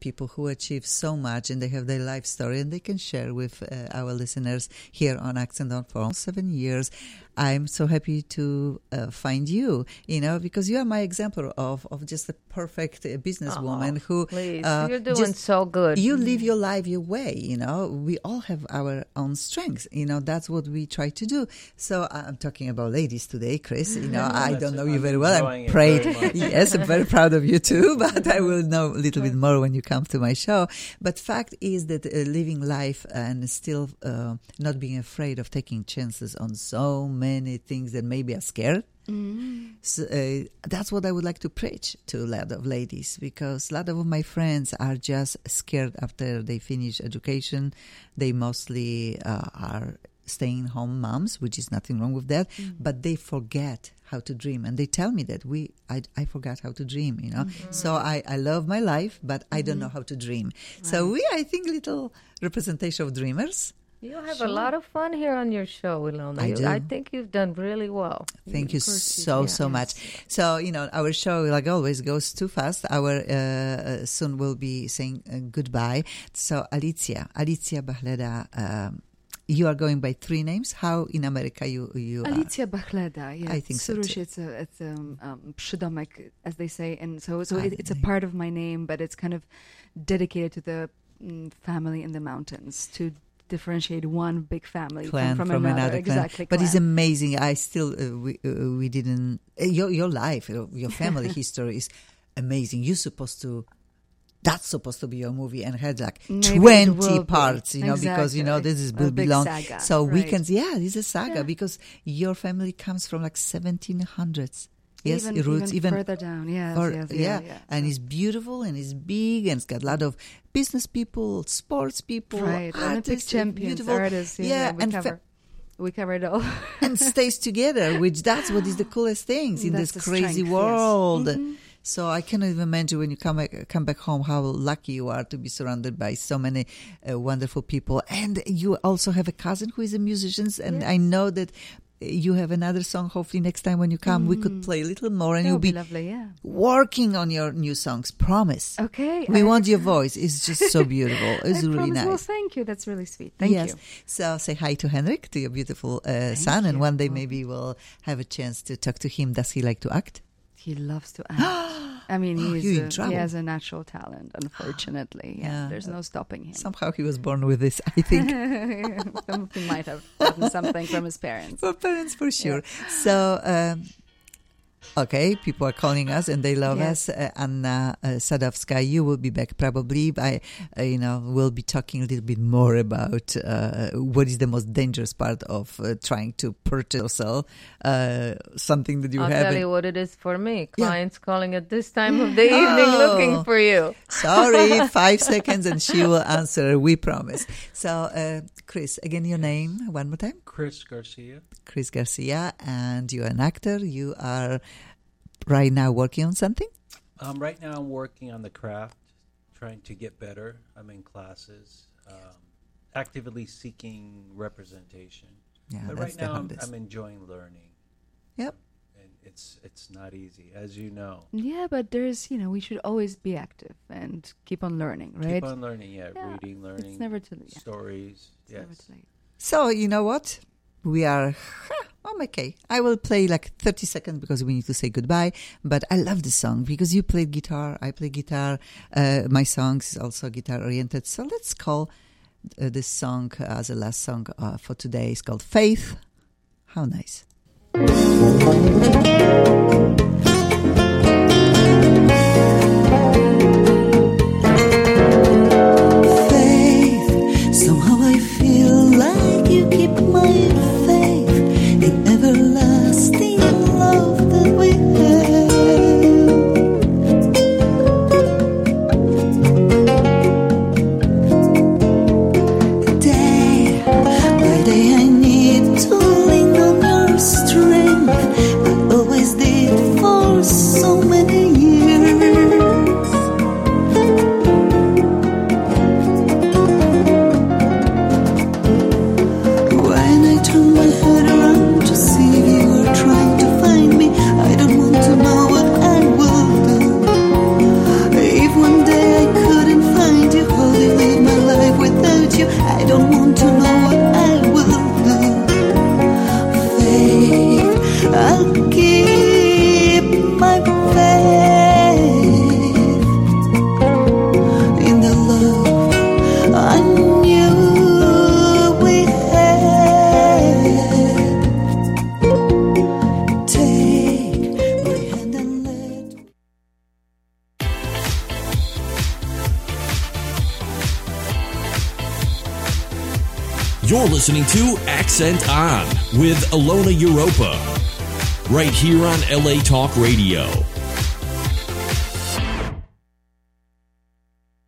people who achieve so much and they have their life story and they can share with uh, our listeners here on Accent on for seven years. I'm so happy to uh, find you, you know, because you are my example of, of just a perfect uh, businesswoman who Please, uh, you're doing just- so good. you live your life your way you know. We all have our own strengths you know that's what we try to do. So i'm talking about ladies today chris you know i don't it. know you I'm very well. I'm proud yes i'm very proud of you too but i will know a little bit more when you come to my show. But fact is that uh, living life and still uh, not being afraid of taking chances on so many things that maybe are scared. So, uh, that's what I would like to preach to a lot of ladies because a lot of my friends are just scared after they finish education. They mostly uh, are staying home moms, which is nothing wrong with that, but they forget how to dream. And they tell me that we I, I forgot how to dream you know? So I, I love my life but I don't know how to dream. So we I think little representation of dreamers You have a lot of fun here on your show, Ilona. I do. I think you've done really well. Thank you you so do. so much. So you know our show, like always, goes too fast. Our uh, uh, soon will be saying uh, goodbye. So Alicia, Alicia Bachleda, um, you are going by three names. How in America you you are? Alicia Bachleda, yeah. I think so Curuś, too. it's a it's um, um przydomek, as they say, and so so it, it's a part of my name, but it's kind of dedicated to the mm, family in the mountains to differentiate one big family Clan from, from, another, clan. Exactly, but it's amazing. I still uh, we uh, we didn't uh, your your life, your, family history is amazing. You're supposed to. That's supposed to be your movie and had like Maybe twenty parts, you know, because you know this is will big belong. saga, So we right. can, yeah, it's a saga Yeah. because your family comes from like seventeen hundreds. Yes, even, roots even, even further down. Yes, or- yes, yeah, yeah, and it's beautiful and it's big and it's got a lot of business people, sports people, right. Olympic champions, beautiful. artists. Yeah, yeah, we and fa- cover. we cover it all. and stays together, which that's what is the coolest things in That's this crazy strength, yes. world. Mhm. So I cannot even imagine when you come back, come back home how lucky you are to be surrounded by so many uh, wonderful people, and you also have a cousin who is a musician, and I know that you have another song. Hopefully, next time when you come, we could play a little more, and Mm. That you'll be be lovely. Yeah. working on your new songs. Promise. Okay. We I- want your voice. It's just so beautiful. It's really promise. Well, nice. thank you. That's really sweet. Thank yes. you. So say hi to Henrik, to your beautiful uh, son, and one day maybe we'll have a chance to talk to him. Does he like to act? He loves to act. I mean, Oh, he's a, he has a natural talent. Unfortunately, yeah, Yeah. there's no stopping him. Somehow he was born with this, I think. he might have gotten something from his parents. for parents, for sure. So, um, okay, people are calling us and they love Yes. us. Uh, Anna uh, Sadowska, you will be back probably. I, uh, you know, we'll be talking a little bit more about uh, what is the most dangerous part of uh, trying to purchase or sell uh, something that you I'll have. tell you what it is for me. Yeah. Clients calling at this time of the evening Oh. looking for you. Sorry, five seconds and she will answer. We promise. So, uh, Chris, again, your name one more time. Chris Garcia. Chris Garcia, and you're an actor. You are right now working on something. Um, right now, I'm working on the craft, trying to get better. I'm in classes, um, actively seeking representation. Yeah, but that's right the now, I'm, hardest. I'm enjoying learning, Yep. and it's it's not easy, as you know. Yeah, but there's, you know, we should always be active and keep on learning, right? Keep on learning, yeah, Yeah, reading, learning, It's never too late. Yeah, stories. it's yes. never too late. So you know what? We are. I'm okay. I will play like 30 seconds because we need to say goodbye. But I love the song because you played guitar. I play guitar. Uh, my songs is also guitar oriented. So let's call uh, this song as a last song uh, for today. It's called Faith. How nice. Europa. Right here on LA Talk Radio.